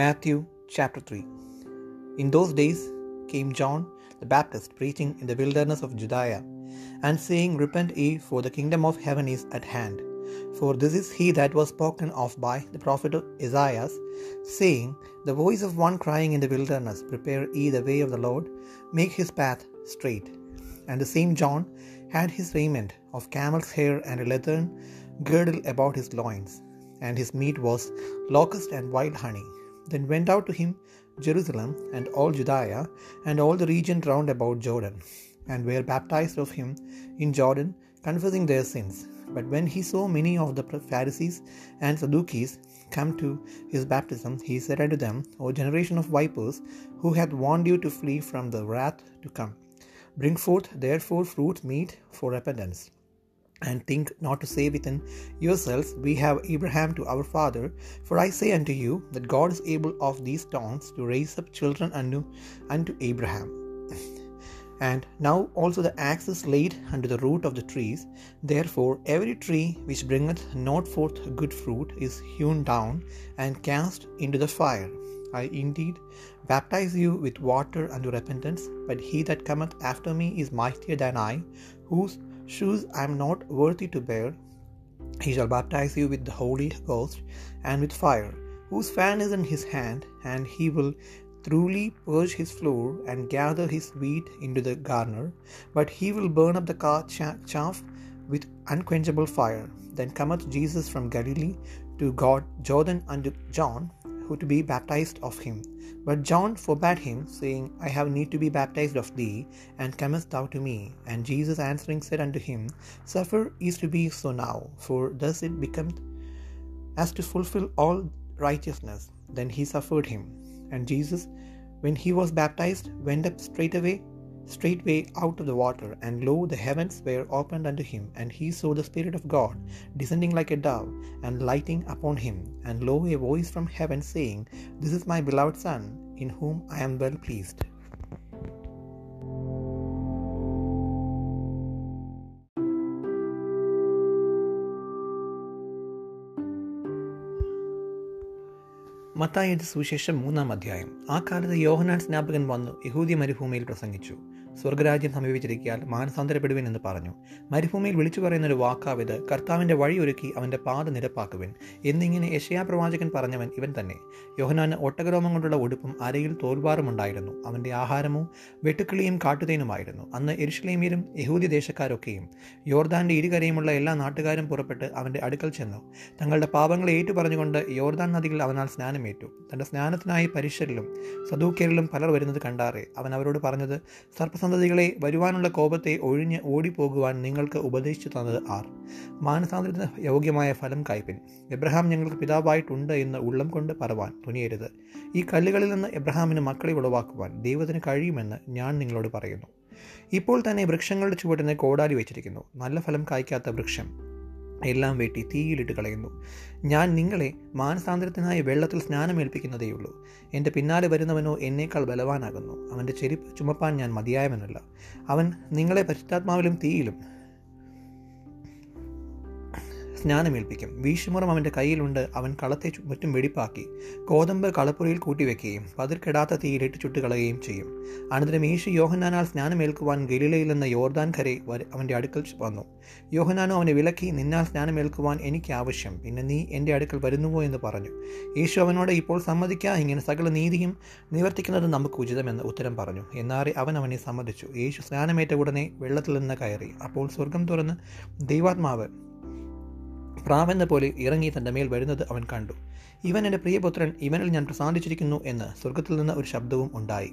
Matthew chapter 3 In those days came John the Baptist preaching in the wilderness of Judea, and saying, Repent ye, for the kingdom of heaven is at hand. For this is he that was spoken of by the prophet Isaiah, saying, The voice of one crying in the wilderness, Prepare ye the way of the Lord, make his path straight. And the same John had his raiment of camel's hair and a leathern girdle about his loins, and his meat was locust and wild honey. Then went out to him Jerusalem and all Judea and all the region round about Jordan, and were baptized of him in Jordan, confessing their sins. But when he saw many of the Pharisees and Sadducees come to his baptism, he said unto them, O generation of vipers, who hath warned you to flee from the wrath to come? Bring forth therefore fruit meet for repentance. And think not to say within yourselves, We have Abraham to our father. For I say unto you, that God is able of these stones to raise up children unto, unto Abraham. And now also the axe is laid under the root of the trees. Therefore, every tree which bringeth not forth good fruit is hewn down and cast into the fire. I indeed baptize you with water unto repentance, but he that cometh after me is mightier than I, whose shoes I am not worthy to bear. He shall baptize you with the Holy Ghost and with fire, whose fan is in his hand, and he will truly purge his floor and gather his wheat into the garner, but he will burn up the chaff with unquenchable fire. Then cometh Jesus from Galilee to God Jordan unto John, to be baptized of him. But John forbade him, saying, I have need to be baptized of thee, and comest thou to me? And Jesus answering said unto him, Suffer is to be so now, for thus it becometh as to fulfill all righteousness. Then he suffered him. And Jesus, when he was baptized, went up straightway straightway out of the water, and lo, the heavens were opened unto him, and he saw the Spirit of God descending like a dove, and lighting upon him. And lo, a voice from heaven saying, This is my beloved Son, in whom I am well pleased. മത്തായിയുടെ സുവിശേഷം മൂന്നാം അധ്യായം. ആ കാലത്ത് യോഹനാൻ സ്നാപകൻ വന്നു യഹൂദി മരുഭൂമിയിൽ പ്രസംഗിച്ചു. സ്വർഗരാജ്യം സമീപിച്ചിരിക്കാൻ മാനസാന്തരപ്പെടുവിൻ എന്ന് പറഞ്ഞു. മരുഭൂമിയിൽ വിളിച്ചു പറയുന്ന ഒരു വാക്കാവിത് കർത്താവിന്റെ വഴിയൊരുക്കി അവന്റെ പാത നിരപ്പാക്കുവിൻ. എന്നിങ്ങനെ യശയാ പ്രവാചകൻ പറഞ്ഞവൻ ഇവൻ തന്നെ. യോഹനാന് ഒട്ടകരോമം കൊണ്ടുള്ള ഉടുപ്പും അരയിൽ തോൽവാറും ഉണ്ടായിരുന്നു. അവന്റെ ആഹാരമോ വെട്ടുക്കിളിയും കാട്ടുതേനുമായിരുന്നു. അന്ന് എരുഷലേമിയരും യഹൂദി ദേശക്കാരൊക്കെയും യോർദാന്റെ ഇരുകരയുമുള്ള എല്ലാ നാട്ടുകാരും പുറപ്പെട്ട് അവന്റെ അടുക്കൽ ചെന്നു. തങ്ങളുടെ പാപങ്ങളെ ഏറ്റുപറഞ്ഞുകൊണ്ട് യോർദാൻ നദിയിൽ അവനാൽ സ്നാനമേറ്റു. തന്റെ സ്നാനത്തിനായി പരിശരിലും സദൂക്യരിലും പലർ വരുന്നത് കണ്ടാറേ. അവൻ അവരോട് പറഞ്ഞത് സർപ്പസന്തതികളെ വരുവാനുള്ള കോപത്തെ ഒഴിഞ്ഞ് ഓടിപ്പോകുവാൻ നിങ്ങൾക്ക് ഉപദേശിച്ചു തന്നത് ആർ. മാനസാന്തരത്തിന് യോഗ്യമായ ഫലം കായ്പിൻ. എബ്രഹാം ഞങ്ങൾക്ക് പിതാവായിട്ടുണ്ട് എന്ന് ഉള്ളം കൊണ്ട് പറവാൻ തുനിയരുത്. ഈ കല്ലുകളിൽ നിന്ന് എബ്രഹാമിന് മക്കളെ ഉളവാക്കുവാൻ ദൈവത്തിന് കഴിയുമെന്ന് ഞാൻ നിങ്ങളോട് പറയുന്നു. ഇപ്പോൾ തന്നെ വൃക്ഷങ്ങളുടെ ചുവട്ടിന് കോടാലി വെച്ചിരിക്കുന്നു. നല്ല ഫലം കായ്ക്കാത്ത വൃക്ഷം. എല്ലാം വെട്ടി തീയിലിട്ട് കളയുന്നു. ഞാൻ നിങ്ങളെ മാനസാന്തരത്തിനായി വെള്ളത്തിൽ സ്നാനമേൽപ്പിക്കുന്നതേയുള്ളൂ. എന്റെ പിന്നാലെ വരുന്നവനോ എന്നേക്കാൾ ബലവാനാകുന്നു. അവന്റെ ചെരുപ്പ് ചുമപ്പാൻ ഞാൻ മതിയായവനല്ല. അവൻ നിങ്ങളെ പരിശുദ്ധാത്മാവിലും തീയിലും സ്നാനമേൽപ്പിക്കും. വീശുമുറം അവന്റെ കയ്യിലുണ്ട്. അവൻ കളത്തെ മറ്റും വെടിപ്പാക്കി. കോതമ്പ് കളപ്പുരയിൽ കൂട്ടിവെക്കുകയും പതിർക്കെടാത്ത തീയിലിട്ട് ചുട്ടുകളയുകയും ചെയ്യും. അനന്തരം യേശു യോഹനാനാൽ സ്നാനമേൽക്കുവാൻ ഗലീലയിൽ നിന്ന് യോർദാൻ കരെ അവന്റെ അടുക്കൽ വന്നു. യോഹനാനോ അവനെ വിലക്കി നിന്നാൽ സ്നാനമേൽക്കുവാൻ എനിക്ക് ആവശ്യം. പിന്നെ നീ എന്റെ അടുക്കൽ വരുന്നുവോ? എന്ന് പറഞ്ഞു. യേശു അവനോട് ഇപ്പോൾ സമ്മതിക്കുക ഇങ്ങനെ സകല നീതിയും നിവർത്തിക്കുന്നത് നമുക്ക് ഉചിതമെന്ന് ഉത്തരം പറഞ്ഞു. എന്നാറെ അവൻ അവനെ സമ്മതിച്ചു. യേശു സ്നാനമേറ്റ ഉടനെ വെള്ളത്തിൽ നിന്ന് കയറി. അപ്പോൾ സ്വർഗം തുറന്ന് ദൈവാത്മാവ് പ്രാവെന്ന പോലെ ഇറങ്ങി തന്റെ മേൽ വരുന്നത് അവൻ കണ്ടു. ഇവൻ എന്റെ പ്രിയപുത്രൻ ഇവനിൽ ഞാൻ പ്രസാദിച്ചിരിക്കുന്നു എന്ന് സ്വർഗത്തിൽ നിന്ന് ഒരു ശബ്ദവും ഉണ്ടായി.